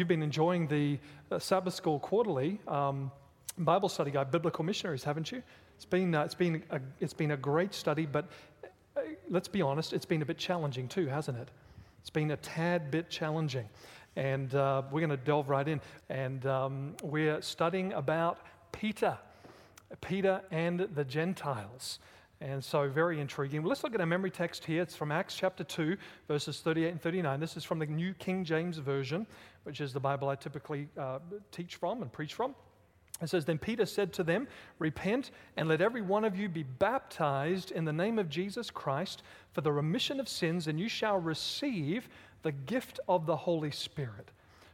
you've been enjoying the uh, Sabbath School Quarterly um, Bible study guide, Biblical Missionaries, haven't you? It's been, uh, it's, been a, it's been a great study, but uh, let's be honest, it's been a bit challenging too, hasn't it? It's been a tad bit challenging. And uh, we're going to delve right in. And um, we're studying about Peter, Peter and the Gentiles. And so, very intriguing. Let's look at a memory text here. It's from Acts chapter 2, verses 38 and 39. This is from the New King James Version, which is the Bible I typically uh, teach from and preach from. It says, Then Peter said to them, Repent and let every one of you be baptized in the name of Jesus Christ for the remission of sins, and you shall receive the gift of the Holy Spirit.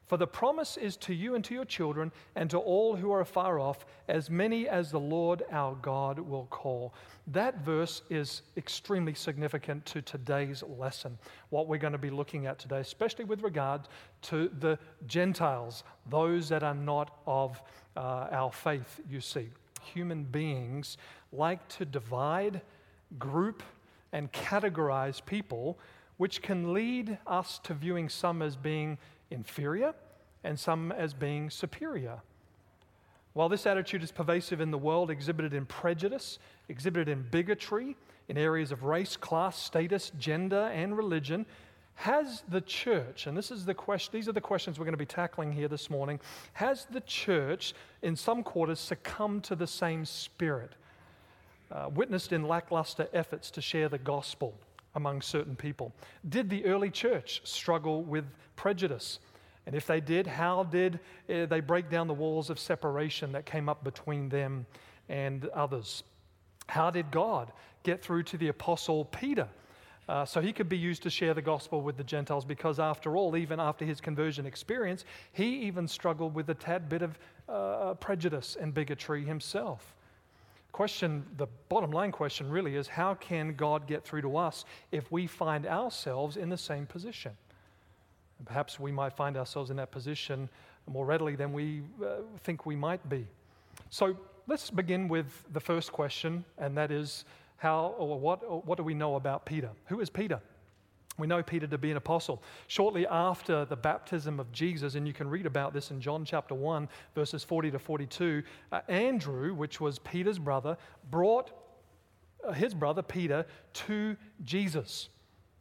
For the promise is to you and to your children and to all who are afar off, as many as the Lord our God will call. That verse is extremely significant to today's lesson, what we're going to be looking at today, especially with regard to the Gentiles, those that are not of uh, our faith, you see. Human beings like to divide, group, and categorize people, which can lead us to viewing some as being inferior and some as being superior. While this attitude is pervasive in the world, exhibited in prejudice, exhibited in bigotry, in areas of race, class, status, gender, and religion, has the church, and this is the question, these are the questions we're going to be tackling here this morning, has the church in some quarters succumbed to the same spirit, uh, witnessed in lackluster efforts to share the gospel among certain people? Did the early church struggle with prejudice? And if they did, how did uh, they break down the walls of separation that came up between them and others? How did God get through to the apostle Peter? Uh, so he could be used to share the gospel with the Gentiles because, after all, even after his conversion experience, he even struggled with a tad bit of uh, prejudice and bigotry himself. Question, the bottom line question really is how can God get through to us if we find ourselves in the same position? Perhaps we might find ourselves in that position more readily than we uh, think we might be. So let's begin with the first question, and that is how or what, or what do we know about Peter? Who is Peter? We know Peter to be an apostle. Shortly after the baptism of Jesus, and you can read about this in John chapter 1, verses 40 to 42, uh, Andrew, which was Peter's brother, brought uh, his brother Peter to Jesus.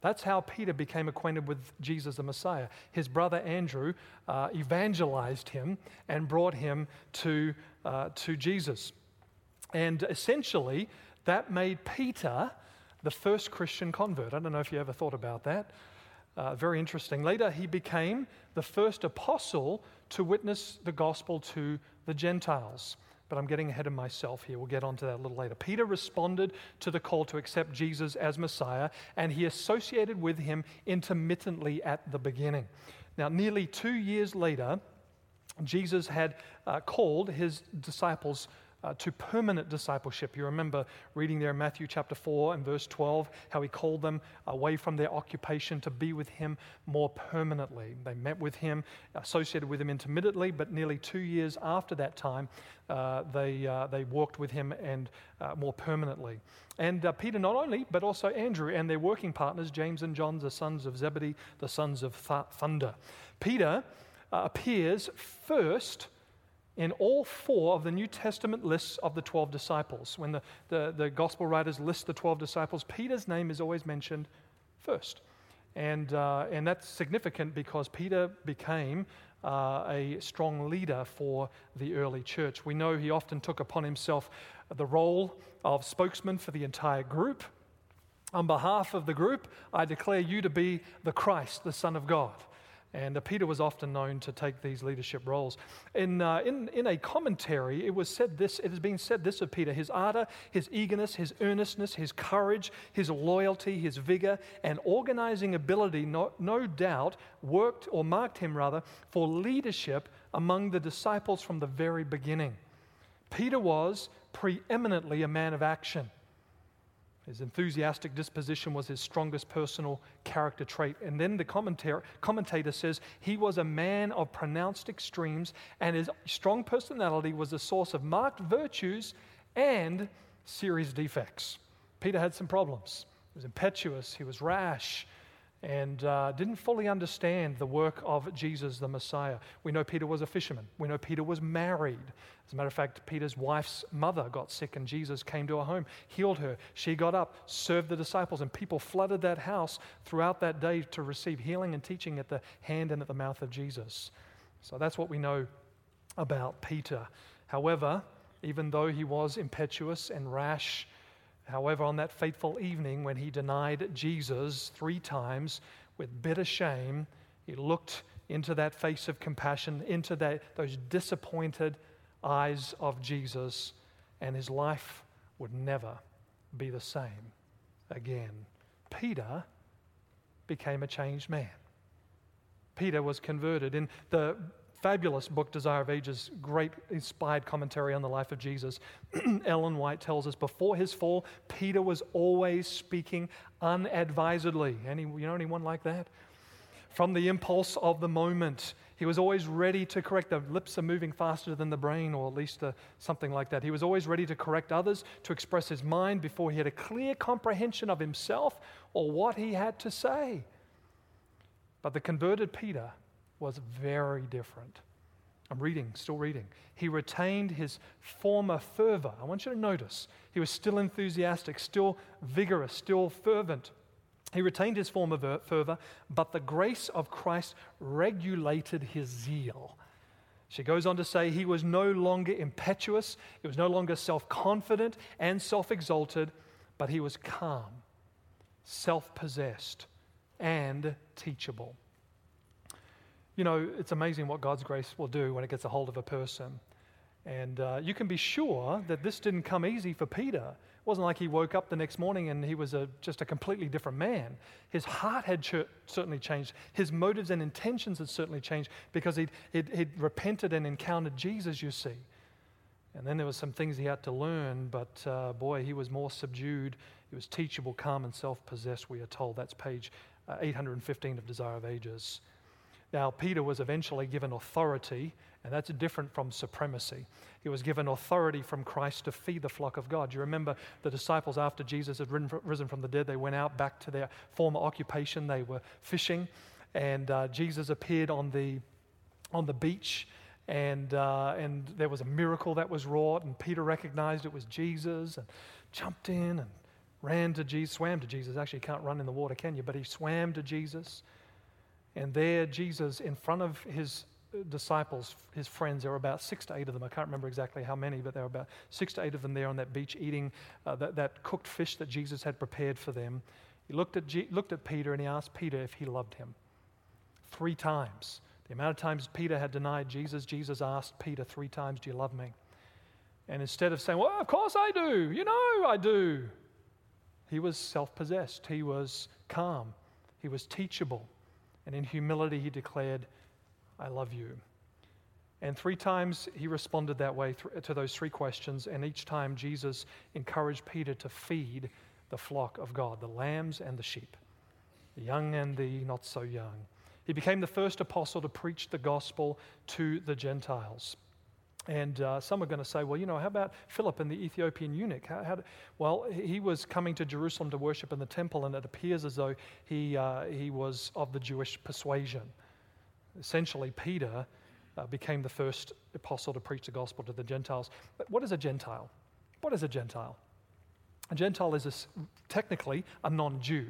That's how Peter became acquainted with Jesus the Messiah. His brother Andrew uh, evangelized him and brought him to, uh, to Jesus. And essentially, that made Peter the first Christian convert. I don't know if you ever thought about that. Uh, very interesting. Later, he became the first apostle to witness the gospel to the Gentiles. But I'm getting ahead of myself here. We'll get onto that a little later. Peter responded to the call to accept Jesus as Messiah, and he associated with him intermittently at the beginning. Now, nearly two years later, Jesus had uh, called his disciples uh, to permanent discipleship. You remember reading there in Matthew chapter 4 and verse 12 how he called them away from their occupation to be with him more permanently. They met with him, associated with him intermittently, but nearly two years after that time, uh, they, uh, they walked with him and uh, more permanently. And uh, Peter, not only, but also Andrew and their working partners, James and John, the sons of Zebedee, the sons of th- thunder. Peter uh, appears first in all four of the New Testament lists of the 12 disciples. When the, the, the, gospel writers list the 12 disciples, Peter's name is always mentioned first. And, uh, and that's significant because Peter became uh, a strong leader for the early church. We know he often took upon himself the role of spokesman for the entire group. On behalf of the group, I declare you to be the Christ, the Son of God. And uh, Peter was often known to take these leadership roles. In, uh, in, in a commentary, it was said this, it has been said this of Peter his ardor, his eagerness, his earnestness, his courage, his loyalty, his vigor, and organizing ability, no, no doubt, worked or marked him rather for leadership among the disciples from the very beginning. Peter was preeminently a man of action. His enthusiastic disposition was his strongest personal character trait. And then the commentator says he was a man of pronounced extremes, and his strong personality was a source of marked virtues and serious defects. Peter had some problems. He was impetuous, he was rash, and uh, didn't fully understand the work of Jesus the Messiah. We know Peter was a fisherman. We know Peter was married. As a matter of fact, Peter's wife's mother got sick, and Jesus came to her home, healed her. She got up, served the disciples, and people flooded that house throughout that day to receive healing and teaching at the hand and at the mouth of Jesus. So that's what we know about Peter. However, even though he was impetuous and rash, However, on that fateful evening when he denied Jesus three times with bitter shame, he looked into that face of compassion, into that, those disappointed eyes of Jesus, and his life would never be the same again. Peter became a changed man. Peter was converted. In the fabulous book, Desire of Ages, great inspired commentary on the life of Jesus. Ellen White tells us before his fall, Peter was always speaking unadvisedly. Any, you know anyone like that? From the impulse of the moment. He was always ready to correct. The lips are moving faster than the brain, or at least uh, something like that. He was always ready to correct others, to express his mind before he had a clear comprehension of himself or what he had to say. But the converted Peter was very different. I'm reading, still reading. He retained his former fervor. I want you to notice he was still enthusiastic, still vigorous, still fervent. He retained his former fervor, but the grace of Christ regulated his zeal. She goes on to say he was no longer impetuous, he was no longer self confident and self exalted, but he was calm, self possessed, and teachable. You know, it's amazing what God's grace will do when it gets a hold of a person. And uh, you can be sure that this didn't come easy for Peter. It wasn't like he woke up the next morning and he was a, just a completely different man. His heart had ch- certainly changed. His motives and intentions had certainly changed because he'd, he'd, he'd repented and encountered Jesus, you see. And then there was some things he had to learn, but uh, boy, he was more subdued. He was teachable, calm, and self possessed, we are told. That's page uh, 815 of Desire of Ages. Now, Peter was eventually given authority, and that's different from supremacy. He was given authority from Christ to feed the flock of God. You remember the disciples, after Jesus had risen from the dead, they went out back to their former occupation. They were fishing, and uh, Jesus appeared on the, on the beach. And, uh, and there was a miracle that was wrought, and Peter recognized it was Jesus and jumped in and ran to Jesus, swam to Jesus. Actually, you can't run in the water, can you? But he swam to Jesus and there, Jesus, in front of his disciples, his friends, there were about six to eight of them. I can't remember exactly how many, but there were about six to eight of them there on that beach eating uh, that, that, cooked fish that Jesus had prepared for them. He looked at, looked at Peter and he asked Peter if he loved him. Three times. The amount of times Peter had denied Jesus, Jesus asked Peter three times, Do you love me? And instead of saying, Well, of course I do, you know I do, he was self possessed. He was calm. He was teachable. And in humility, he declared, I love you. And three times he responded that way to those three questions. And each time Jesus encouraged Peter to feed the flock of God, the lambs and the sheep, the young and the not so young. He became the first apostle to preach the gospel to the Gentiles. And uh, some are going to say, well, you know, how about Philip and the Ethiopian eunuch? How, how well, he was coming to Jerusalem to worship in the temple, and it appears as though he, uh, he was of the Jewish persuasion. Essentially, Peter uh, became the first apostle to preach the gospel to the Gentiles. But what is a Gentile? What is a Gentile? A Gentile is a, technically a non Jew.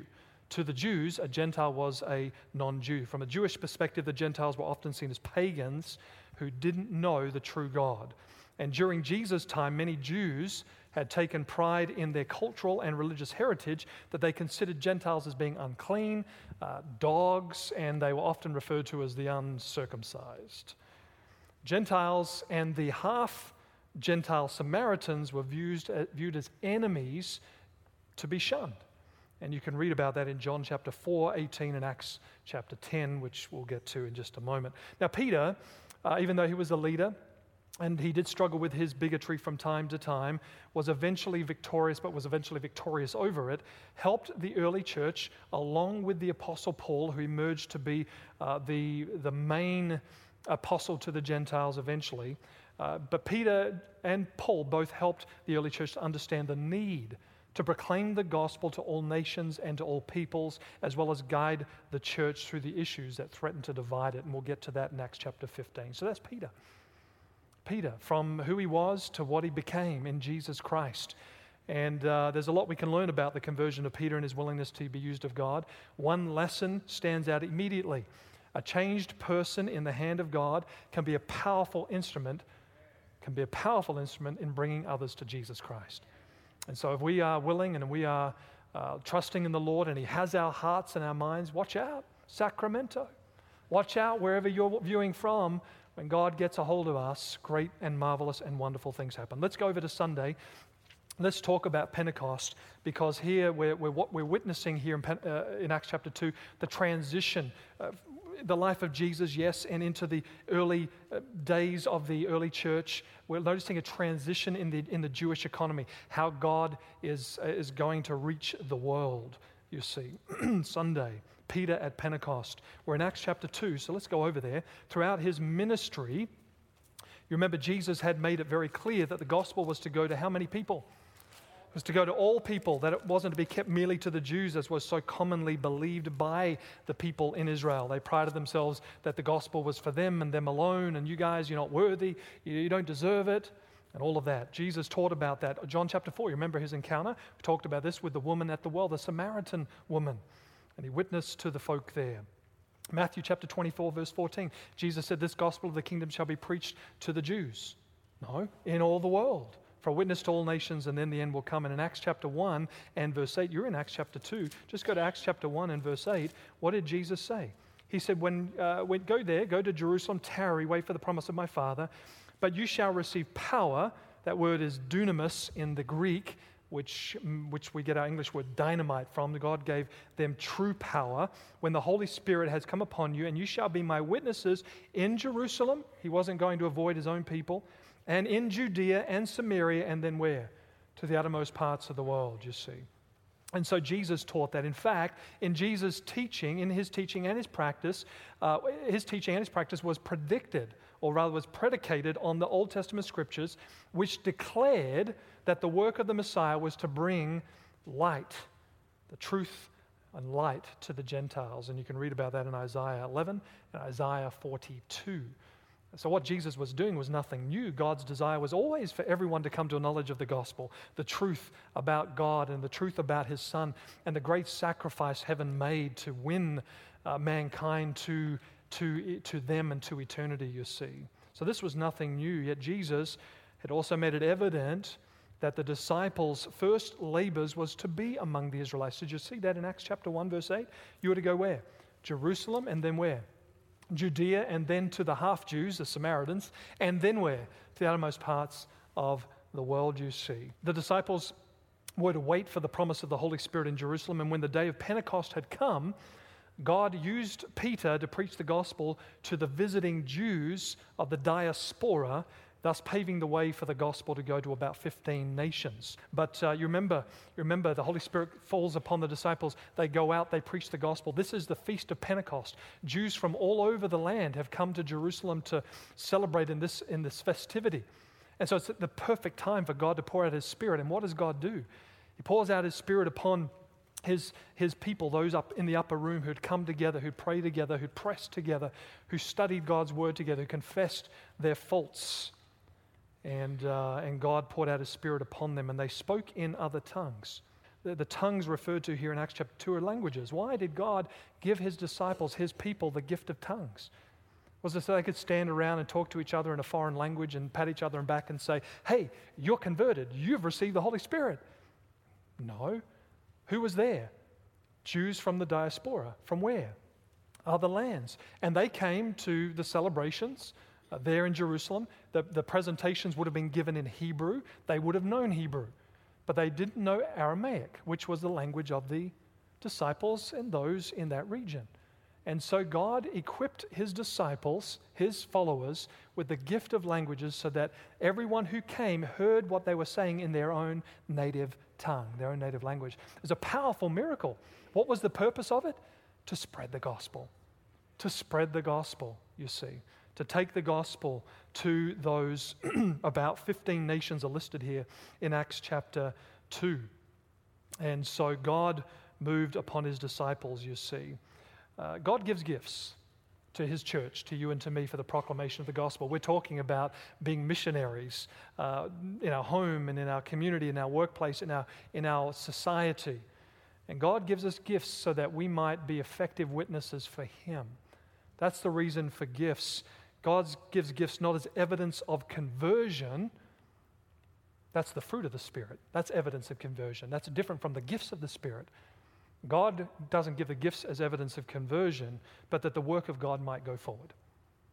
To the Jews, a Gentile was a non Jew. From a Jewish perspective, the Gentiles were often seen as pagans who didn't know the true God. And during Jesus' time, many Jews had taken pride in their cultural and religious heritage that they considered Gentiles as being unclean, uh, dogs, and they were often referred to as the uncircumcised. Gentiles and the half Gentile Samaritans were viewed, viewed as enemies to be shunned. And you can read about that in John chapter 4, 18, and Acts chapter 10, which we'll get to in just a moment. Now, Peter uh, even though he was a leader, and he did struggle with his bigotry from time to time, was eventually victorious, but was eventually victorious over it, helped the early church, along with the Apostle Paul, who emerged to be uh, the, the main apostle to the Gentiles eventually. Uh, but Peter and Paul both helped the early church to understand the need to proclaim the gospel to all nations and to all peoples, as well as guide the church through the issues that threaten to divide it. And we'll get to that in Acts chapter 15. So that's Peter. Peter, from who he was to what he became in Jesus Christ. And uh, there's a lot we can learn about the conversion of Peter and his willingness to be used of God. One lesson stands out immediately. A changed person in the hand of God can be a powerful instrument, can be a powerful instrument in bringing others to Jesus Christ. And so if we are willing and we are uh, trusting in the Lord and He has our hearts and our minds, watch out, Sacramento. Watch out wherever you're viewing from. When God gets a hold of us, great and marvelous and wonderful things happen. Let's go over to Sunday Let's talk about Pentecost because here we're, we're what we're witnessing here in, uh, in, Acts chapter 2 the transition, uh, the life of Jesus, yes, and into the early uh, days of the early church. We're noticing a transition in the, in the Jewish economy, how God is, uh, is going to reach the world, you see. Sunday, Peter at Pentecost. We're in Acts chapter 2, so let's go over there. Throughout his ministry, you remember Jesus had made it very clear that the gospel was to go to how many people? Was to go to all people, that it wasn't to be kept merely to the Jews, as was so commonly believed by the people in Israel. They prided themselves that the gospel was for them and them alone, and you guys, you're not worthy, you don't deserve it, and all of that. Jesus taught about that. John chapter 4, you remember his encounter? We talked about this with the woman at the well, the Samaritan woman, and he witnessed to the folk there. Matthew chapter 24, verse 14, Jesus said, This gospel of the kingdom shall be preached to the Jews. No, in all the world for witness to all nations, and then the end will come. And in Acts chapter 1 and verse 8, you're in Acts chapter 2. Just go to Acts chapter 1 and verse 8. What did Jesus say? He said, when, uh, when go there, go to Jerusalem, tarry, wait for the promise of my Father, but you shall receive power. That word is dunamis in the Greek, which, mm, which we get our English word dynamite from. God gave them true power when the Holy Spirit has come upon you, and you shall be my witnesses in Jerusalem. He wasn't going to avoid his own people and in Judea and Samaria, and then where? To the uttermost parts of the world, you see. And so Jesus taught that. In fact, in Jesus' teaching, in his teaching and his practice, uh, his teaching and his practice was predicted, or rather was predicated on the Old Testament scriptures, which declared that the work of the Messiah was to bring light, the truth and light to the Gentiles. And you can read about that in Isaiah 11 and Isaiah 42. So, what Jesus was doing was nothing new. God's desire was always for everyone to come to a knowledge of the gospel, the truth about God and the truth about his Son, and the great sacrifice heaven made to win uh, mankind to, to, to them and to eternity, you see. So, this was nothing new. Yet, Jesus had also made it evident that the disciples' first labors was to be among the Israelites. Did you see that in Acts chapter 1, verse 8? You were to go where? Jerusalem, and then where? Judea and then to the half Jews, the Samaritans, and then where? To the outermost parts of the world you see. The disciples were to wait for the promise of the Holy Spirit in Jerusalem, and when the day of Pentecost had come, God used Peter to preach the gospel to the visiting Jews of the diaspora thus paving the way for the gospel to go to about 15 nations. But uh, you remember, you remember the Holy Spirit falls upon the disciples. They go out, they preach the gospel. This is the feast of Pentecost. Jews from all over the land have come to Jerusalem to celebrate in this, in this festivity. And so it's the perfect time for God to pour out His Spirit. And what does God do? He pours out His Spirit upon his, his people, those up in the upper room who'd come together, who'd pray together, who'd pressed together, who studied God's word together, who confessed their faults and, uh, and God poured out his spirit upon them, and they spoke in other tongues. The, the tongues referred to here in Acts chapter 2 are languages. Why did God give his disciples, his people, the gift of tongues? Was it so they could stand around and talk to each other in a foreign language and pat each other on back and say, Hey, you're converted. You've received the Holy Spirit? No. Who was there? Jews from the diaspora. From where? Other lands. And they came to the celebrations uh, there in Jerusalem. The, the presentations would have been given in Hebrew. They would have known Hebrew, but they didn't know Aramaic, which was the language of the disciples and those in that region. And so God equipped his disciples, his followers, with the gift of languages so that everyone who came heard what they were saying in their own native tongue, their own native language. It was a powerful miracle. What was the purpose of it? To spread the gospel. To spread the gospel, you see to take the gospel to those about 15 nations are listed here in Acts chapter 2. And so God moved upon his disciples, you see. Uh, God gives gifts to his church, to you and to me, for the proclamation of the gospel. We're talking about being missionaries uh, in our home and in our community, in our workplace, in our, in our society. And God gives us gifts so that we might be effective witnesses for him. That's the reason for gifts. God gives gifts not as evidence of conversion. That's the fruit of the Spirit. That's evidence of conversion. That's different from the gifts of the Spirit. God doesn't give the gifts as evidence of conversion, but that the work of God might go forward.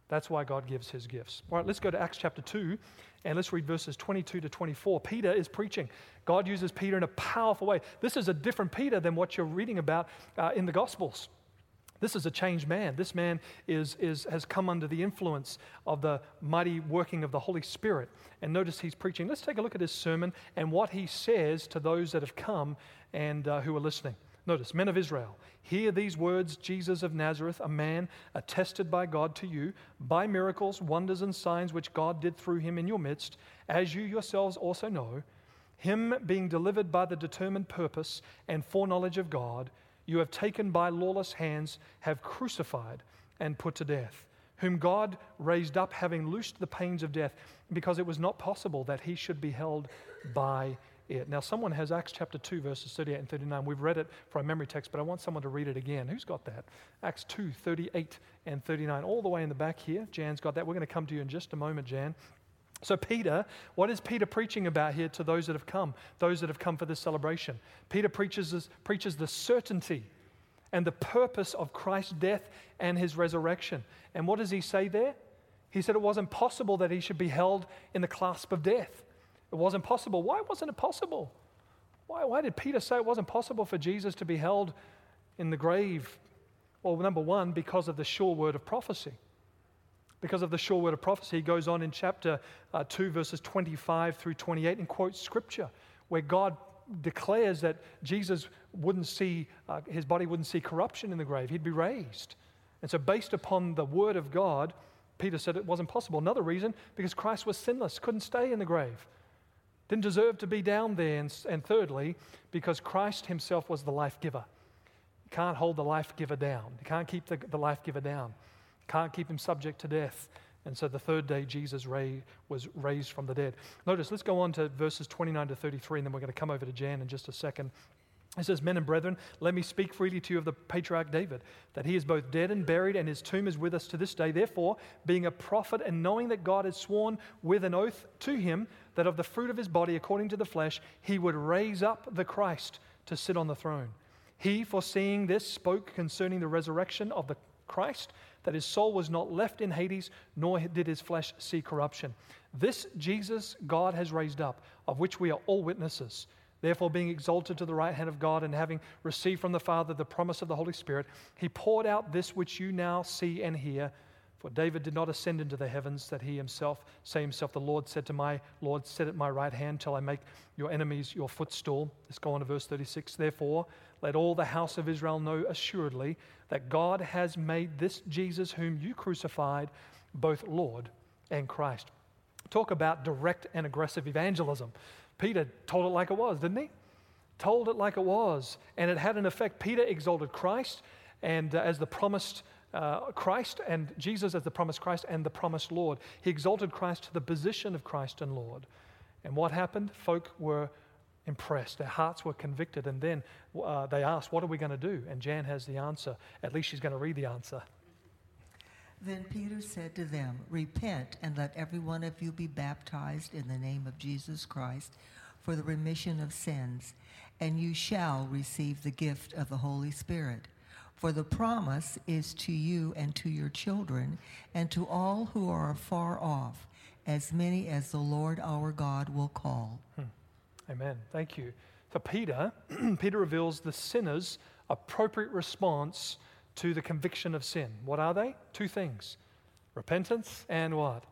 That's why God gives his gifts. All right, let's go to Acts chapter 2 and let's read verses 22 to 24. Peter is preaching. God uses Peter in a powerful way. This is a different Peter than what you're reading about uh, in the Gospels. This is a changed man. This man is, is, has come under the influence of the mighty working of the Holy Spirit. And notice he's preaching. Let's take a look at his sermon and what he says to those that have come and uh, who are listening. Notice, men of Israel, hear these words Jesus of Nazareth, a man attested by God to you by miracles, wonders, and signs which God did through him in your midst, as you yourselves also know. Him being delivered by the determined purpose and foreknowledge of God, you have taken by lawless hands, have crucified and put to death, whom God raised up, having loosed the pains of death, because it was not possible that he should be held by it. Now, someone has Acts chapter 2, verses 38 and 39. We've read it for a memory text, but I want someone to read it again. Who's got that? Acts 2, 38 and 39. All the way in the back here. Jan's got that. We're going to come to you in just a moment, Jan. So, Peter, what is Peter preaching about here to those that have come, those that have come for this celebration? Peter preaches, preaches the certainty and the purpose of Christ's death and his resurrection. And what does he say there? He said it wasn't possible that he should be held in the clasp of death. It wasn't possible. Why wasn't it possible? Why, why did Peter say it wasn't possible for Jesus to be held in the grave? Well, number one, because of the sure word of prophecy. Because of the sure word of prophecy, he goes on in chapter uh, 2, verses 25 through 28, and quotes scripture where God declares that Jesus wouldn't see, uh, his body wouldn't see corruption in the grave, he'd be raised. And so, based upon the word of God, Peter said it wasn't possible. Another reason, because Christ was sinless, couldn't stay in the grave didn't deserve to be down there. And, and thirdly, because Christ himself was the life giver. You can't hold the life giver down. You can't keep the, the life giver down. Can't keep him subject to death. And so the third day, Jesus was raised from the dead. Notice, let's go on to verses 29 to 33, and then we're going to come over to Jan in just a second. It says, Men and brethren, let me speak freely to you of the patriarch David, that he is both dead and buried, and his tomb is with us to this day. Therefore, being a prophet, and knowing that God had sworn with an oath to him that of the fruit of his body, according to the flesh, he would raise up the Christ to sit on the throne. He, foreseeing this, spoke concerning the resurrection of the Christ, that his soul was not left in Hades, nor did his flesh see corruption. This Jesus God has raised up, of which we are all witnesses. Therefore, being exalted to the right hand of God and having received from the Father the promise of the Holy Spirit, he poured out this which you now see and hear. For David did not ascend into the heavens that he himself say himself, The Lord said to my Lord, Sit at my right hand till I make your enemies your footstool. Let's go on to verse 36. Therefore, let all the house of Israel know assuredly that God has made this Jesus, whom you crucified, both Lord and Christ. Talk about direct and aggressive evangelism. Peter told it like it was, didn't he? Told it like it was. And it had an effect. Peter exalted Christ and uh, as the promised uh, Christ and Jesus as the promised Christ and the promised Lord. He exalted Christ to the position of Christ and Lord. And what happened? Folk were impressed. Their hearts were convicted. And then uh, they asked, What are we going to do? And Jan has the answer. At least she's going to read the answer. Then Peter said to them, Repent and let every one of you be baptized in the name of Jesus Christ for the remission of sins, and you shall receive the gift of the Holy Spirit. For the promise is to you and to your children, and to all who are afar off, as many as the Lord our God will call. Hmm. Amen. Thank you. For Peter, Peter reveals the sinner's appropriate response to the conviction of sin. What are they? Two things repentance and what?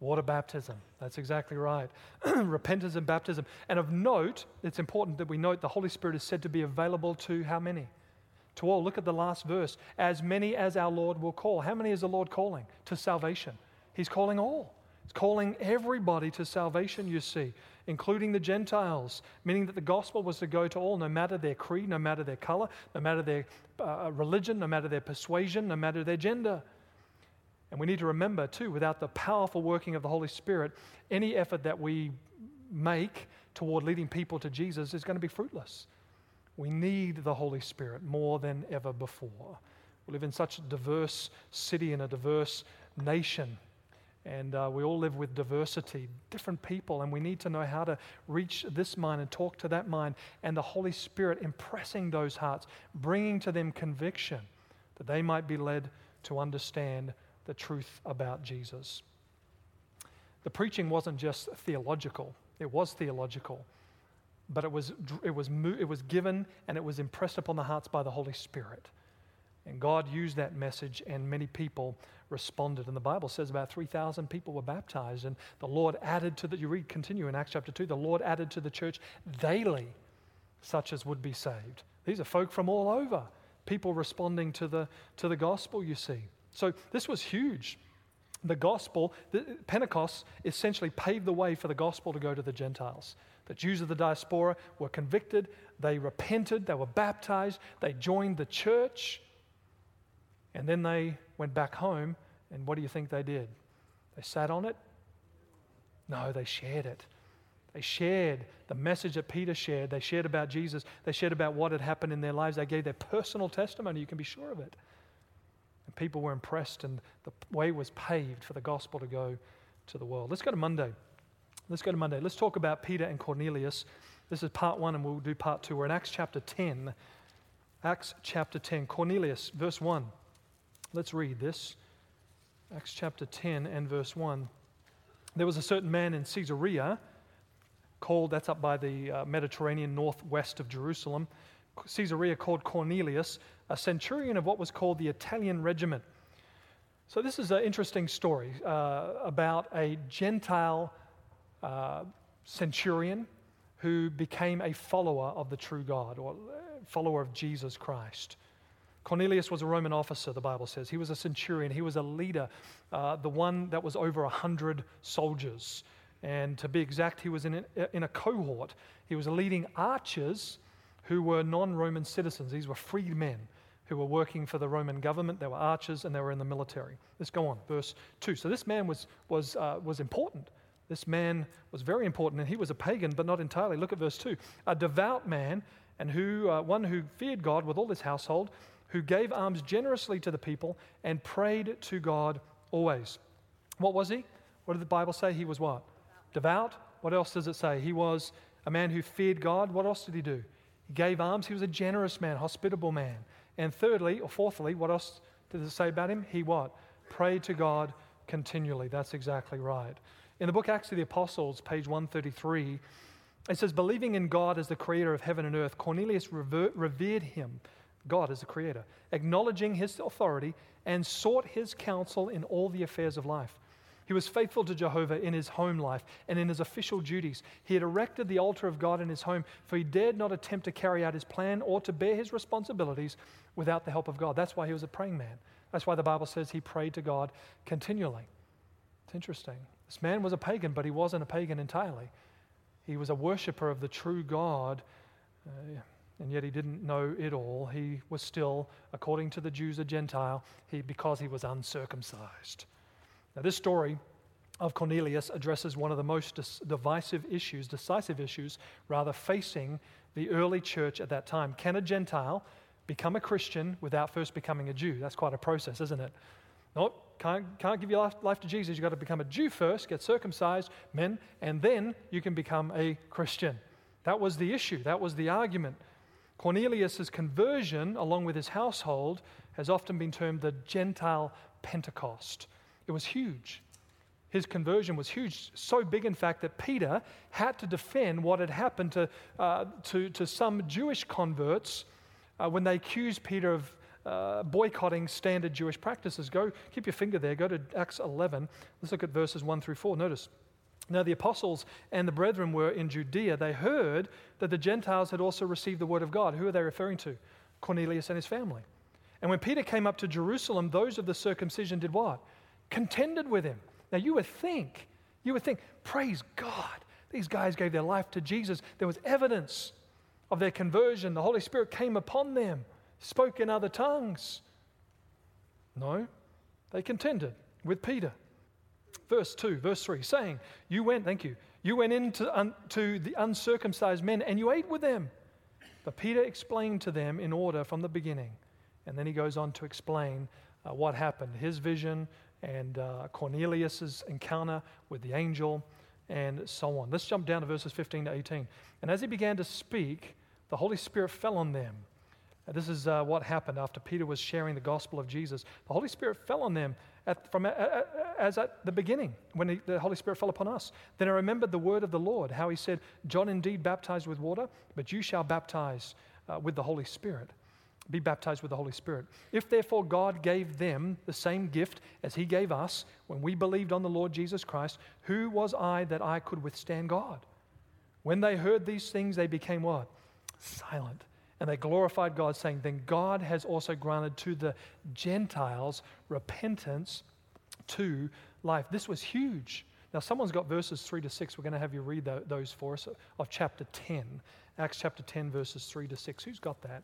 Water baptism. That's exactly right. repentance and baptism. And of note, it's important that we note the Holy Spirit is said to be available to how many? To all. Look at the last verse. As many as our Lord will call. How many is the Lord calling to salvation? He's calling all. It's calling everybody to salvation, you see, including the Gentiles, meaning that the gospel was to go to all, no matter their creed, no matter their color, no matter their uh, religion, no matter their persuasion, no matter their gender. And we need to remember, too, without the powerful working of the Holy Spirit, any effort that we make toward leading people to Jesus is going to be fruitless. We need the Holy Spirit more than ever before. We live in such a diverse city and a diverse nation. And uh, we all live with diversity, different people, and we need to know how to reach this mind and talk to that mind, and the Holy Spirit impressing those hearts, bringing to them conviction that they might be led to understand the truth about Jesus. The preaching wasn't just theological, it was theological, but it was, it was, it was given and it was impressed upon the hearts by the Holy Spirit. And God used that message, and many people responded. And the Bible says about 3,000 people were baptized. And the Lord added to the, you read, continue in Acts chapter 2, the Lord added to the church daily such as would be saved. These are folk from all over, people responding to the, to the gospel, you see. So this was huge. The gospel, the, Pentecost essentially paved the way for the gospel to go to the Gentiles. The Jews of the diaspora were convicted, they repented, they were baptized, they joined the church, and then they went back home. And what do you think they did? They sat on it? No, they shared it. They shared the message that Peter shared. They shared about Jesus. They shared about what had happened in their lives. They gave their personal testimony. You can be sure of it. And people were impressed, and the way was paved for the gospel to go to the world. Let's go to Monday. Let's go to Monday. Let's talk about Peter and Cornelius. This is part one, and we'll do part two. We're in Acts chapter 10. Acts chapter 10. Cornelius, verse 1. Let's read this. Acts chapter 10 and verse 1. There was a certain man in Caesarea called, that's up by the uh, Mediterranean northwest of Jerusalem, Caesarea called Cornelius, a centurion of what was called the Italian regiment. So, this is an interesting story uh, about a Gentile uh, centurion who became a follower of the true God or follower of Jesus Christ. Cornelius was a Roman officer, the Bible says. He was a centurion, he was a leader, uh, the one that was over a hundred soldiers. And to be exact, he was in a, in a cohort. He was leading archers who were non Roman citizens. These were freed men who were working for the Roman government. They were archers and they were in the military. Let's go on, verse 2. So this man was, was, uh, was important. This man was very important, and he was a pagan, but not entirely. Look at verse 2. A devout man, and who, uh, one who feared God with all his household, who gave alms generously to the people and prayed to God always. What was he? What did the Bible say? He was what? Devout. What else does it say? He was a man who feared God. What else did he do? He gave alms. He was a generous man, hospitable man. And thirdly, or fourthly, what else did it say about him? He what? Prayed to God continually. That's exactly right. In the book Acts of the Apostles, page 133, it says, Believing in God as the creator of heaven and earth, Cornelius revered him God as the creator, acknowledging his authority and sought his counsel in all the affairs of life. He was faithful to Jehovah in his home life and in his official duties. He had erected the altar of God in his home, for he dared not attempt to carry out his plan or to bear his responsibilities without the help of God. That's why he was a praying man. That's why the Bible says he prayed to God continually. It's interesting. This man was a pagan, but he wasn't a pagan entirely. He was a worshiper of the true God. Uh, and yet he didn't know it all. He was still, according to the Jews, a Gentile he, because he was uncircumcised. Now, this story of Cornelius addresses one of the most divisive issues, decisive issues, rather, facing the early church at that time. Can a Gentile become a Christian without first becoming a Jew? That's quite a process, isn't it? Nope, can't, can't give your life, life to Jesus. You've got to become a Jew first, get circumcised, men, and then you can become a Christian. That was the issue, that was the argument. Cornelius' conversion, along with his household, has often been termed the Gentile Pentecost. It was huge. His conversion was huge, so big, in fact, that Peter had to defend what had happened to, uh, to, to some Jewish converts uh, when they accused Peter of uh, boycotting standard Jewish practices. Go, keep your finger there, go to Acts 11. Let's look at verses 1 through 4. Notice. Now, the apostles and the brethren were in Judea. They heard that the Gentiles had also received the word of God. Who are they referring to? Cornelius and his family. And when Peter came up to Jerusalem, those of the circumcision did what? Contended with him. Now, you would think You would think, praise God, these guys gave their life to Jesus. There was evidence of their conversion. The Holy Spirit came upon them, spoke in other tongues. No, they contended with Peter. Verse 2, verse 3, saying, You went, thank you, you went into un, to the uncircumcised men and you ate with them. But Peter explained to them in order from the beginning. And then he goes on to explain uh, what happened his vision and uh, Cornelius's encounter with the angel and so on. Let's jump down to verses 15 to 18. And as he began to speak, the Holy Spirit fell on them. Uh, this is uh, what happened after Peter was sharing the gospel of Jesus. The Holy Spirit fell on them at, from, as at the beginning when he, the Holy Spirit fell upon us. Then I remembered the word of the Lord, how he said, John indeed baptized with water, but you shall baptize uh, with the Holy Spirit. Be baptized with the Holy Spirit. If therefore God gave them the same gift as he gave us when we believed on the Lord Jesus Christ, who was I that I could withstand God? When they heard these things, they became what? Silent. And they glorified God, saying, Then God has also granted to the Gentiles repentance to life. This was huge. Now, someone's got verses 3 to 6. We're going to have you read those for us of chapter 10. Acts chapter 10, verses 3 to 6. Who's got that?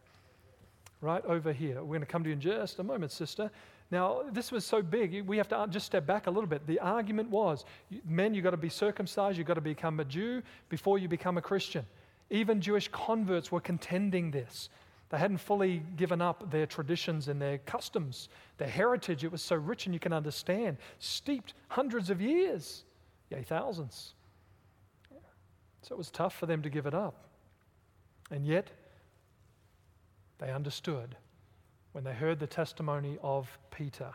Right over here. We're going to come to you in just a moment, sister. Now, this was so big, we have to uh, just step back a little bit. The argument was men, you've got to be circumcised, you've got to become a Jew before you become a Christian. Even Jewish converts were contending this. They hadn't fully given up their traditions and their customs, their heritage. It was so rich and you can understand, steeped hundreds of years, yea, thousands. So it was tough for them to give it up. And yet, they understood when they heard the testimony of Peter.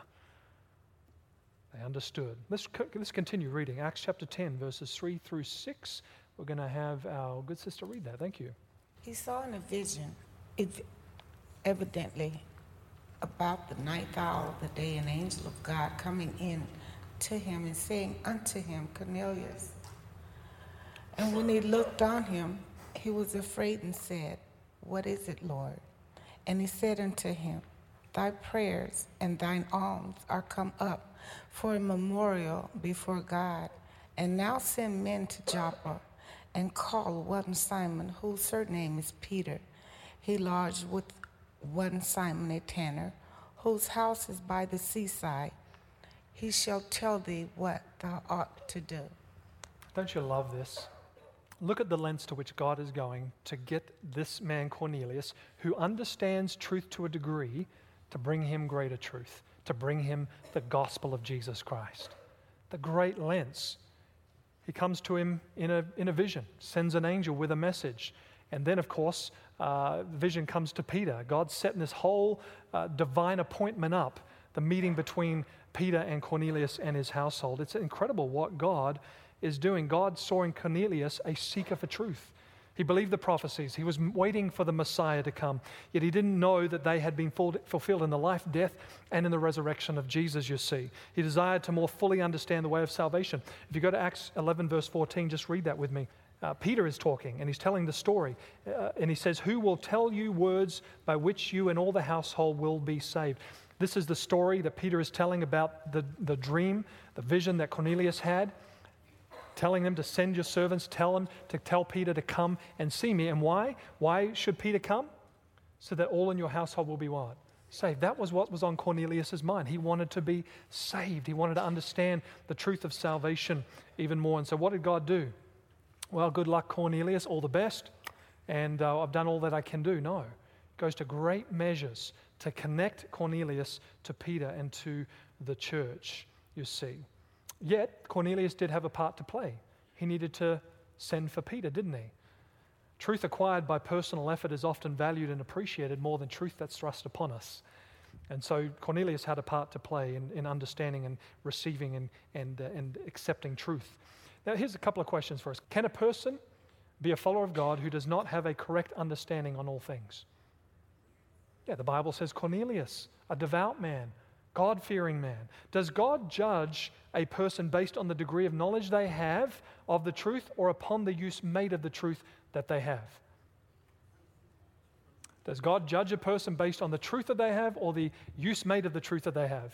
They understood. Let's, let's continue reading. Acts chapter 10, verses 3 through 6. We're going to have our good sister read that. Thank you. He saw in a vision, evidently, about the ninth hour of the day, an angel of God coming in to him and saying unto him, Cornelius. And when he looked on him, he was afraid and said, What is it, Lord? And he said unto him, Thy prayers and thine alms are come up for a memorial before God. And now send men to Joppa and called one Simon, whose surname is Peter. He lodged with one Simon a tanner, whose house is by the seaside. He shall tell thee what thou ought to do. Don't you love this? Look at the lengths to which God is going to get this man Cornelius, who understands truth to a degree, to bring him greater truth, to bring him the gospel of Jesus Christ. The great lengths he comes to him in a, in a vision, sends an angel with a message. And then, of course, uh, vision comes to Peter. God's setting this whole uh, divine appointment up, the meeting between Peter and Cornelius and his household. It's incredible what God is doing. God saw in Cornelius a seeker for truth. He believed the prophecies. He was waiting for the Messiah to come. Yet he didn't know that they had been fulfilled in the life, death, and in the resurrection of Jesus, you see. He desired to more fully understand the way of salvation. If you go to Acts 11, verse 14, just read that with me. Uh, Peter is talking and he's telling the story. Uh, and he says, Who will tell you words by which you and all the household will be saved? This is the story that Peter is telling about the, the dream, the vision that Cornelius had telling them to send your servants, tell them to tell Peter to come and see me. And why? Why should Peter come? So that all in your household will be what? Saved. That was what was on Cornelius' mind. He wanted to be saved. He wanted to understand the truth of salvation even more. And so, what did God do? Well, good luck, Cornelius. All the best. And uh, I've done all that I can do. No. It goes to great measures to connect Cornelius to Peter and to the church, you see. Yet, Cornelius did have a part to play. He needed to send for Peter, didn't he? Truth acquired by personal effort is often valued and appreciated more than truth that's thrust upon us. And so Cornelius had a part to play in, in understanding and receiving and, and, uh, and accepting truth. Now, here's a couple of questions for us Can a person be a follower of God who does not have a correct understanding on all things? Yeah, the Bible says Cornelius, a devout man, God fearing man. Does God judge a person based on the degree of knowledge they have of the truth or upon the use made of the truth that they have? Does God judge a person based on the truth that they have or the use made of the truth that they have?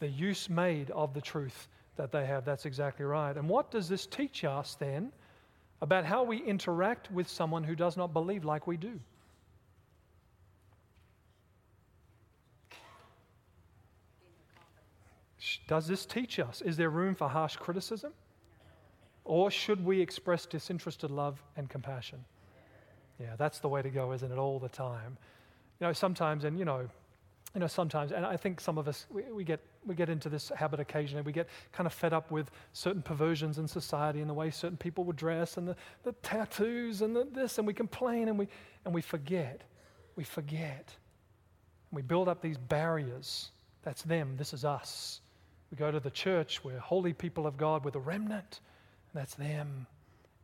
The use made of the truth that they have. That's exactly right. And what does this teach us then about how we interact with someone who does not believe like we do? Does this teach us? Is there room for harsh criticism? Or should we express disinterested love and compassion? Yeah, that's the way to go, isn't it? All the time. You know, sometimes, and you know, you know, sometimes, and I think some of us, we, we, get, we get into this habit occasionally. We get kind of fed up with certain perversions in society and the way certain people would dress and the, the tattoos and the, this, and we complain and we, and we forget. We forget. And we build up these barriers. That's them, this is us. We go to the church, we're holy people of God, we're the remnant, that's them.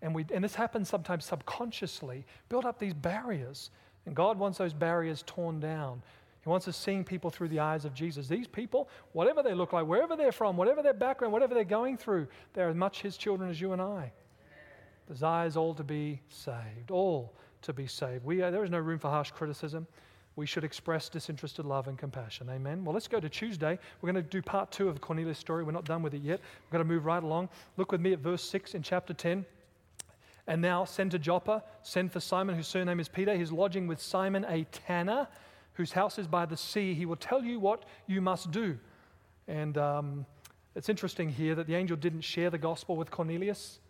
And, we, and this happens sometimes subconsciously, build up these barriers. And God wants those barriers torn down. He wants us seeing people through the eyes of Jesus. These people, whatever they look like, wherever they're from, whatever their background, whatever they're going through, they're as much His children as you and I. Desires all to be saved, all to be saved. We, uh, there is no room for harsh criticism. We should express disinterested love and compassion. Amen. Well, let's go to Tuesday. We're going to do part two of Cornelius story. We're not done with it yet. We're going to move right along. Look with me at verse 6 in chapter 10. And now send to Joppa, send for Simon, whose surname is Peter. He's lodging with Simon, a tanner whose house is by the sea, he will tell you what you must do. And um, it's interesting here that the angel didn't share the gospel with Cornelius,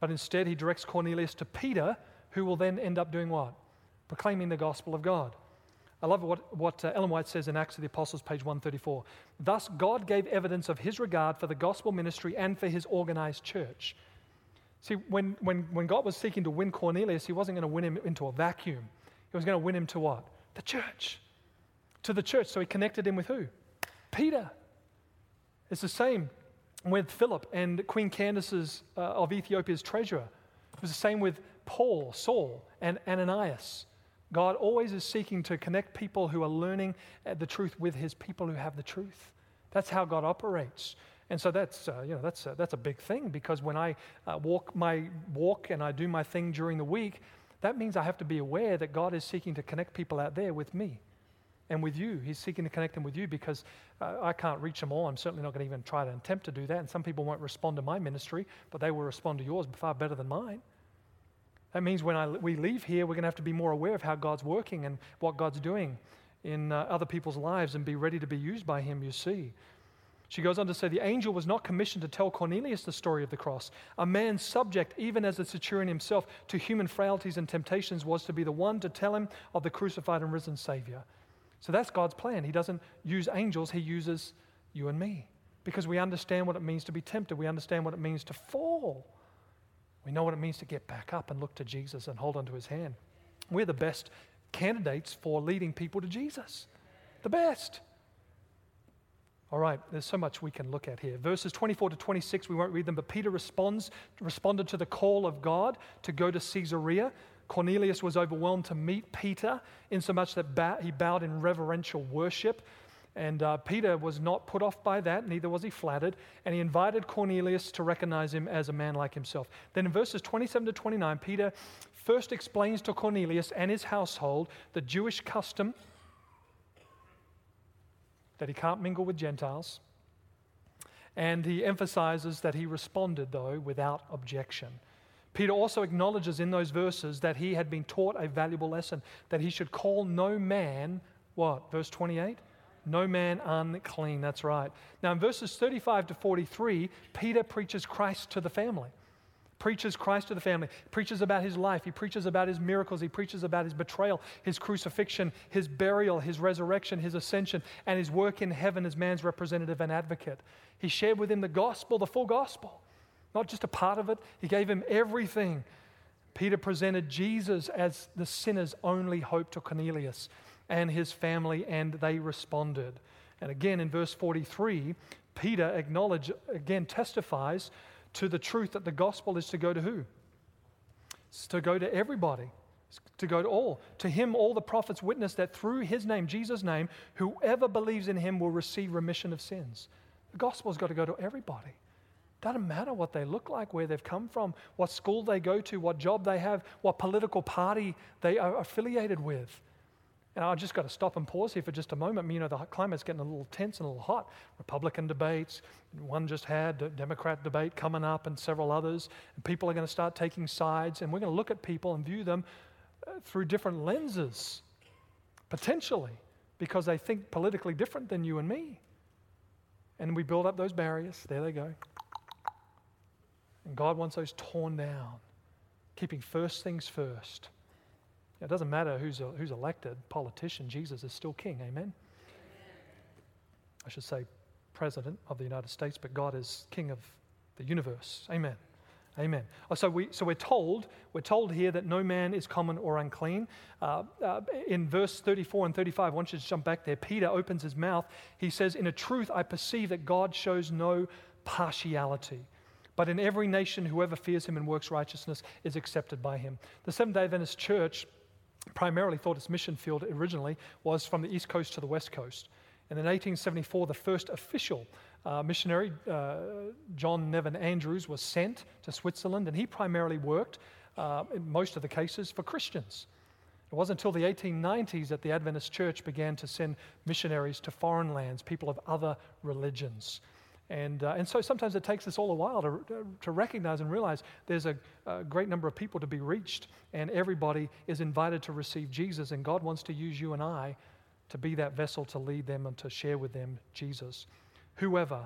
but instead he directs Cornelius to Peter, who will then end up doing what? Proclaiming the gospel of God. I love what, what uh, Ellen White says in Acts of the Apostles, page 134. Thus, God gave evidence of his regard for the gospel ministry and for his organized church. See, when, when, when God was seeking to win Cornelius, he wasn't going to win him into a vacuum. He was going to win him to what? The church. To the church. So he connected him with who? Peter. It's the same with Philip and Queen Candace's uh, of Ethiopia's treasurer. It was the same with Paul, Saul, and Ananias. God always is seeking to connect people who are learning uh, the truth with his people who have the truth. That's how God operates. And so that's, uh, you know, that's, a, that's a big thing because when I uh, walk my walk and I do my thing during the week, that means I have to be aware that God is seeking to connect people out there with me and with you. He's seeking to connect them with you because uh, I can't reach them all. I'm certainly not going to even try to attempt to do that. And some people won't respond to my ministry, but they will respond to yours far better than mine. That means when I, we leave here, we're going to have to be more aware of how God's working and what God's doing in uh, other people's lives and be ready to be used by Him, you see. She goes on to say, The angel was not commissioned to tell Cornelius the story of the cross. A man subject, even as the centurion himself, to human frailties and temptations, was to be the one to tell him of the crucified and risen Savior. So that's God's plan. He doesn't use angels, He uses you and me because we understand what it means to be tempted, we understand what it means to fall. We know what it means to get back up and look to Jesus and hold onto His hand. We're the best candidates for leading people to Jesus. The best. All right, there's so much we can look at here. Verses 24 to 26, we won't read them, but Peter responds, responded to the call of God to go to Caesarea. Cornelius was overwhelmed to meet Peter, insomuch that he bowed in reverential worship. And uh, Peter was not put off by that, neither was he flattered, and he invited Cornelius to recognize him as a man like himself. Then in verses 27 to 29, Peter first explains to Cornelius and his household the Jewish custom that he can't mingle with Gentiles. And he emphasizes that he responded, though, without objection. Peter also acknowledges in those verses that he had been taught a valuable lesson, that he should call no man, what? Verse 28? No man unclean. That's right. Now, in verses 35 to 43, Peter preaches Christ to the family preaches Christ to the family, preaches about his life, he preaches about his miracles, he preaches about his betrayal, his crucifixion, his burial, his resurrection, his ascension, and his work in heaven as man's representative and advocate. He shared with him the gospel, the full gospel, not just a part of it, he gave him everything. Peter presented Jesus as the sinner's only hope to Cornelius and his family, and they responded. And again, in verse 43, Peter acknowledge again testifies to the truth that the gospel is to go to who? It's to go to everybody, it's to go to all. To him, all the prophets witness that through his name, Jesus' name, whoever believes in him will receive remission of sins. The gospel's got to go to everybody. Doesn't matter what they look like, where they've come from, what school they go to, what job they have, what political party they are affiliated with. And I just got to stop and pause here for just a moment. You know, the climate's getting a little tense and a little hot. Republican debates, one just had, Democrat debate coming up, and several others. And people are going to start taking sides, and we're going to look at people and view them uh, through different lenses, potentially, because they think politically different than you and me. And we build up those barriers. There they go. And God wants those torn down, keeping first things first. It doesn't matter who's, who's elected, politician, Jesus is still king. Amen? Amen? I should say president of the United States, but God is king of the universe. Amen. Amen. Oh, so, we, so we're told, we're told here that no man is common or unclean. Uh, uh, in verse 34 and 35, I want you to jump back there. Peter opens his mouth. He says, In a truth, I perceive that God shows no partiality. But in every nation, whoever fears him and works righteousness is accepted by him. The Seventh day Adventist Church primarily thought its mission field originally was from the East Coast to the West Coast. And in 1874, the first official uh, missionary, uh, John Nevin Andrews, was sent to Switzerland, and he primarily worked, uh, in most of the cases, for Christians. It wasn't until the 1890s that the Adventist Church began to send missionaries to foreign lands, people of other religions. And, uh, and so sometimes it takes us all a while to, to recognize and realize there's a, a, great number of people to be reached, and everybody is invited to receive Jesus, and God wants to use you and I to be that vessel to lead them and to share with them Jesus. Whoever,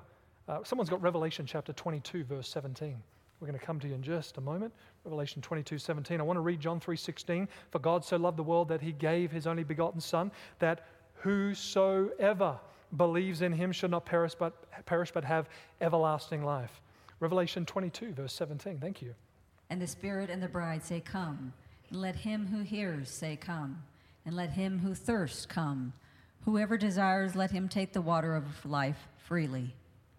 uh, someone's got Revelation chapter 22, verse 17. We're going to come to you in just a moment. Revelation 22, 17. I want to read John 3, 16. For God so loved the world that he gave his only begotten Son, that whosoever believes in him should not perish but, perish but have everlasting life. Revelation 22, verse 17. Thank you. And the Spirit and the bride say, Come. And let him who hears say, Come. And let him who thirsts come. Whoever desires, let him take the water of life freely.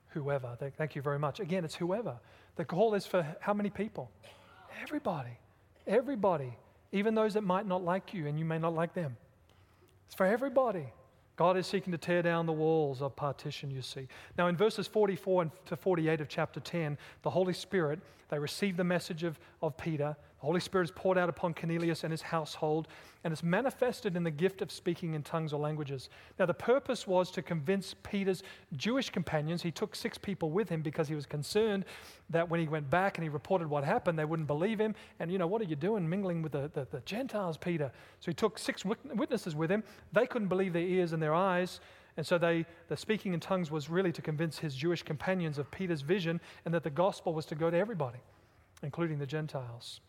Whoever. Thank you very much. Again, it's whoever. The call is for how many people? Everybody. Everybody. Even those that might not like you and you may not like them. It's for everybody. God is seeking to tear down the walls of partition, you see. Now, in verses 44 to 48 of chapter 10, the Holy Spirit, they receive the message of, of Peter. The Holy Spirit is poured out upon Cornelius and his household, and it's manifested in the gift of speaking in tongues or languages. Now, the purpose was to convince Peter's Jewish companions. He took six people with him because he was concerned that when he went back and he reported what happened, they wouldn't believe him. And, you know, what are you doing mingling with the, the, the Gentiles, Peter? So he took six witnesses with him. They couldn't believe their ears and their eyes. And so they, the speaking in tongues was really to convince his Jewish companions of Peter's vision and that the gospel was to go to everybody, including the Gentiles.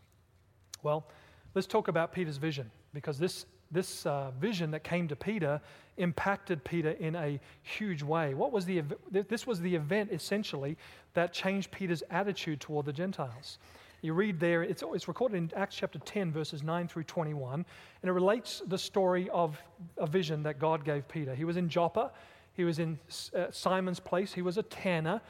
Well, let's talk about Peter's vision because this, this uh, vision that came to Peter impacted Peter in a huge way. What was the, this was the event essentially that changed Peter's attitude toward the Gentiles. You read there, it's, it's recorded in Acts chapter 10, verses 9 through 21, and it relates the story of a vision that God gave Peter. He was in Joppa, he was in uh, Simon's place, he was a tanner,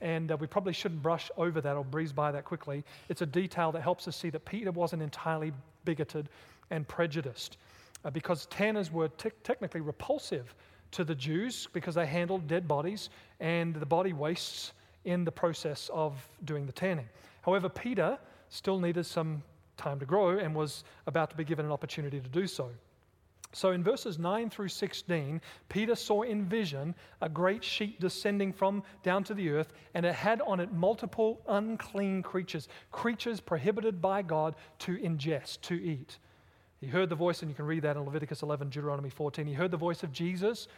and uh, we probably shouldn't brush over that or breeze by that quickly. It's a detail that helps us see that Peter wasn't entirely bigoted and prejudiced uh, because tanners were te- technically repulsive to the Jews because they handled dead bodies and the body wastes in the process of doing the tanning. However, Peter still needed some time to grow and was about to be given an opportunity to do so. So in verses 9 through 16, Peter saw in vision a great sheet descending from down to the earth, and it had on it multiple unclean creatures, creatures prohibited by God to ingest, to eat. He heard the voice, and you can read that in Leviticus 11, Deuteronomy 14. He heard the voice of Jesus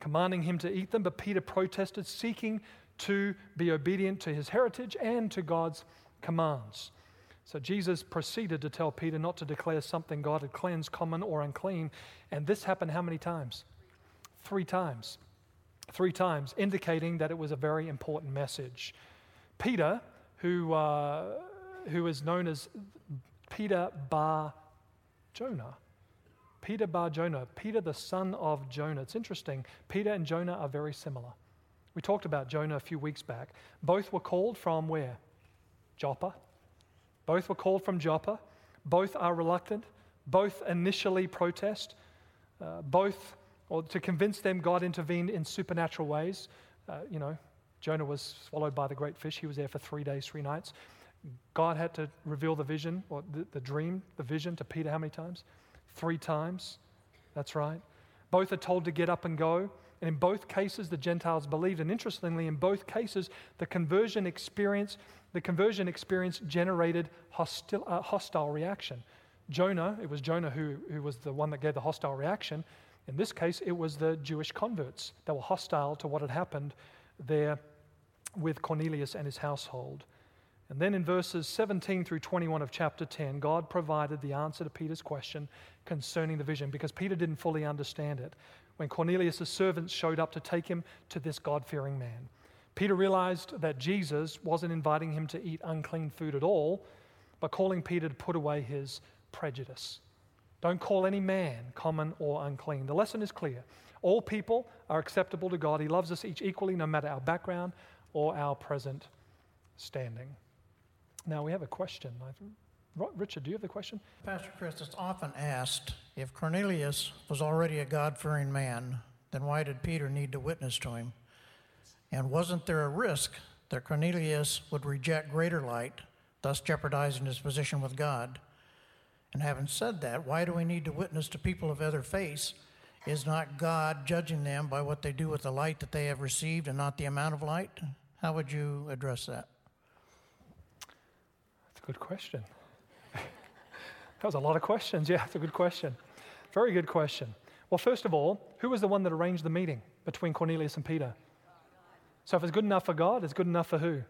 commanding him to eat them, but Peter protested, seeking to be obedient to his heritage and to God's commands. So Jesus proceeded to tell Peter not to declare something God had cleansed, common or unclean. And this happened how many times? Three times. Three times, indicating that it was a very important message. Peter, who, uh, who is known as Peter Bar Jonah, Peter Bar Jonah, Peter the son of Jonah. It's interesting. Peter and Jonah are very similar. We talked about Jonah a few weeks back. Both were called from where? Joppa, both were called from Joppa. Both are reluctant. Both initially protest. Uh, both, or to convince them, God intervened in supernatural ways. Uh, you know, Jonah was swallowed by the great fish. He was there for three days, three nights. God had to reveal the vision, or the, the dream, the vision to Peter how many times? Three times. That's right. Both are told to get up and go. And in both cases, the Gentiles believed. And interestingly, in both cases, the conversion experience, the conversion experience generated hostile, uh, hostile reaction. Jonah, it was Jonah who, who was the one that gave the hostile reaction. In this case, it was the Jewish converts that were hostile to what had happened there with Cornelius and his household. And then in verses 17 through 21 of chapter 10, God provided the answer to Peter's question concerning the vision because Peter didn't fully understand it. When Cornelius' servants showed up to take him to this God fearing man, Peter realized that Jesus wasn't inviting him to eat unclean food at all, but calling Peter to put away his prejudice. Don't call any man common or unclean. The lesson is clear. All people are acceptable to God. He loves us each equally, no matter our background or our present standing. Now we have a question. Richard, do you have the question? Pastor Chris, it's often asked if Cornelius was already a God fearing man, then why did Peter need to witness to him? And wasn't there a risk that Cornelius would reject greater light, thus jeopardizing his position with God? And having said that, why do we need to witness to people of other faiths? Is not God judging them by what they do with the light that they have received and not the amount of light? How would you address that? That's a good question. that was a lot of questions. Yeah, that's a good question. Very good question. Well, first of all, who was the one that arranged the meeting between Cornelius and Peter? So if it's good enough for God, it's good enough for who?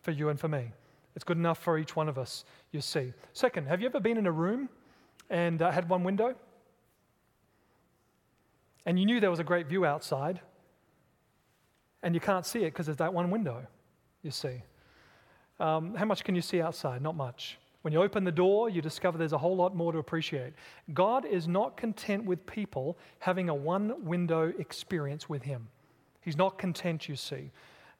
For you and for me. It's good enough for each one of us, you see. Second, have you ever been in a room and uh, had one window? And you knew there was a great view outside, and you can't see it because there's that one window, you see. Um, how much can you see outside? Not much. When you open the door, you discover there's a whole lot more to appreciate. God is not content with people having a one window experience with Him. He's not content, you see.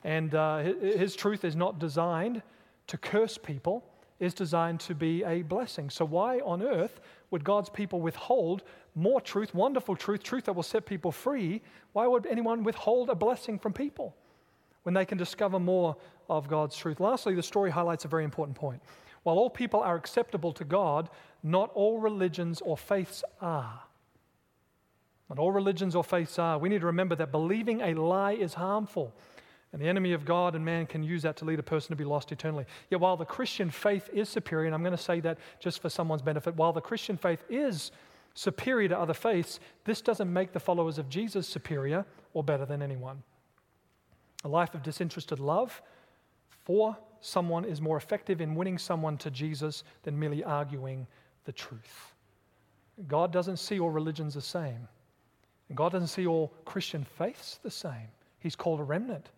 And uh, His truth is not designed to curse people is designed to be a blessing. So, why on earth would God's people withhold more truth, wonderful truth, truth that will set people free? Why would anyone withhold a blessing from people when they can discover more of God's truth? Lastly, the story highlights a very important point. While all people are acceptable to God, not all religions or faiths are. Not all religions or faiths are. We need to remember that believing a lie is harmful. And the enemy of God and man can use that to lead a person to be lost eternally. Yet, while the Christian faith is superior, and I'm going to say that just for someone's benefit, while the Christian faith is superior to other faiths, this doesn't make the followers of Jesus superior or better than anyone. A life of disinterested love for someone is more effective in winning someone to Jesus than merely arguing the truth. God doesn't see all religions the same, God doesn't see all Christian faiths the same. He's called a remnant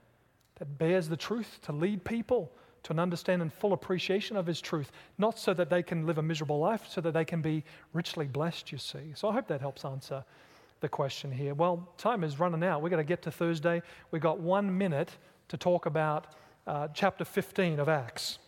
that bears the truth to lead people to an understanding and full appreciation of His truth, not so that they can live a miserable life, so that they can be richly blessed, you see. So I hope that helps answer the question here. Well, time is running out. We've got to get to Thursday. We've got one minute to talk about uh, chapter 15 of Acts.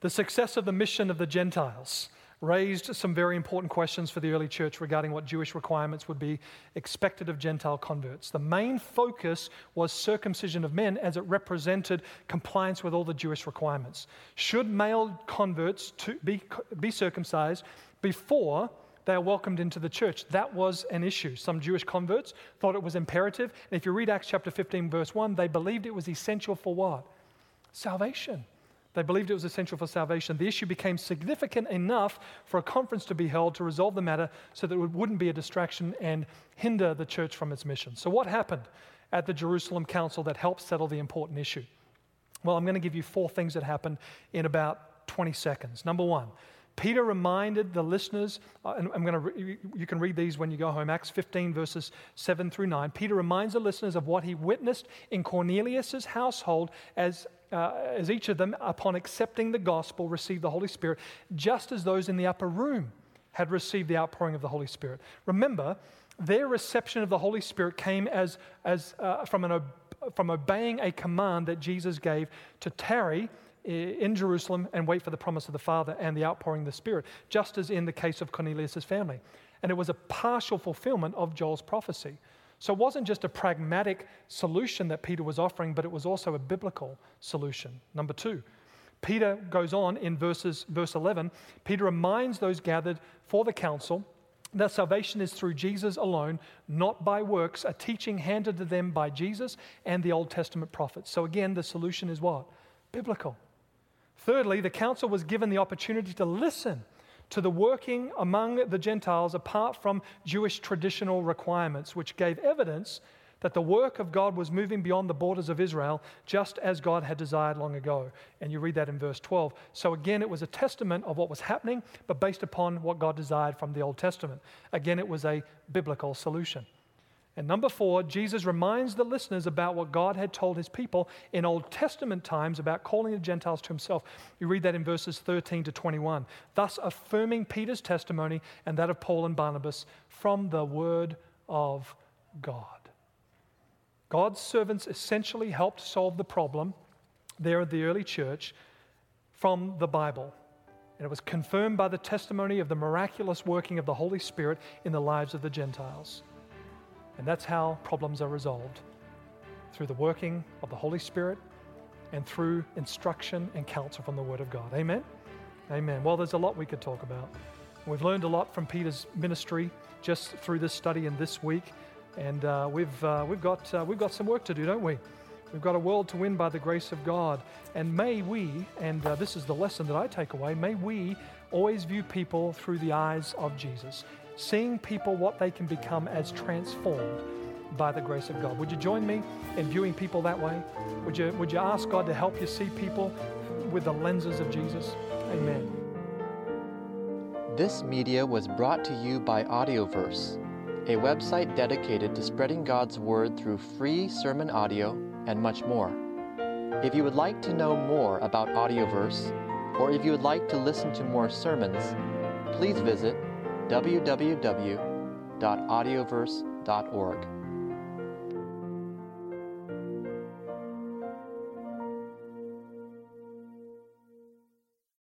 The success of the mission of the Gentiles raised some very important questions for the early church regarding what Jewish requirements would be expected of Gentile converts. The main focus was circumcision of men as it represented compliance with all the Jewish requirements. Should male converts be, be circumcised before they are welcomed into the church. That was an issue. Some Jewish converts thought it was imperative. And if you read Acts chapter 15, verse 1, they believed it was essential for what? Salvation. They believed it was essential for salvation. The issue became significant enough for a conference to be held to resolve the matter so that it wouldn't be a distraction and hinder the church from its mission. So, what happened at the Jerusalem Council that helped settle the important issue? Well, I'm going to give you four things that happened in about 20 seconds. Number one, Peter reminded the listeners, uh, and I'm going to, you can read these when you go home, Acts 15, verses 7 through 9. Peter reminds the listeners of what he witnessed in Cornelius' household as uh, as each of them, upon accepting the gospel, received the Holy Spirit, just as those in the upper room had received the outpouring of the Holy Spirit. Remember, their reception of the Holy Spirit came as, as uh, from, an, from obeying a command that Jesus gave to tarry in Jerusalem and wait for the promise of the Father and the outpouring of the Spirit, just as in the case of Cornelius' family. And it was a partial fulfillment of Joel's prophecy. So it wasn't just a pragmatic solution that Peter was offering, but it was also a biblical solution. Number two, Peter goes on in verses, verse 11. Peter reminds those gathered for the council that salvation is through Jesus alone, not by works, a teaching handed to them by Jesus and the Old Testament prophets. So again, the solution is what? Biblical. Thirdly, the council was given the opportunity to listen to the working among the Gentiles apart from Jewish traditional requirements, which gave evidence that the work of God was moving beyond the borders of Israel, just as God had desired long ago. And you read that in verse 12. So again, it was a testament of what was happening, but based upon what God desired from the Old Testament. Again, it was a biblical solution. And number four, Jesus reminds the listeners about what God had told his people in Old Testament times about calling the Gentiles to himself. You read that in verses 13 to 21, thus affirming Peter's testimony and that of Paul and Barnabas from the word of God. God's servants essentially helped solve the problem there at the early church from the Bible. And it was confirmed by the testimony of the miraculous working of the Holy Spirit in the lives of the Gentiles. And that's how problems are resolved through the working of the Holy Spirit and through instruction and counsel from the Word of God. Amen? Amen. Well, there's a lot we could talk about. We've learned a lot from Peter's ministry just through this study and this week. And uh, we've, uh, we've, got, uh, we've got some work to do, don't we? We've got a world to win by the grace of God. And may we, and uh, this is the lesson that I take away, may we always view people through the eyes of Jesus, seeing people what they can become as transformed by the grace of God. Would you join me in viewing people that way? Would you, would you ask God to help you see people with the lenses of Jesus? Amen. This media was brought to you by Audioverse a website dedicated to spreading God's Word through free sermon audio and much more. If you would like to know more about Audioverse, or if you would like to listen to more sermons, please visit www.audioverse.org.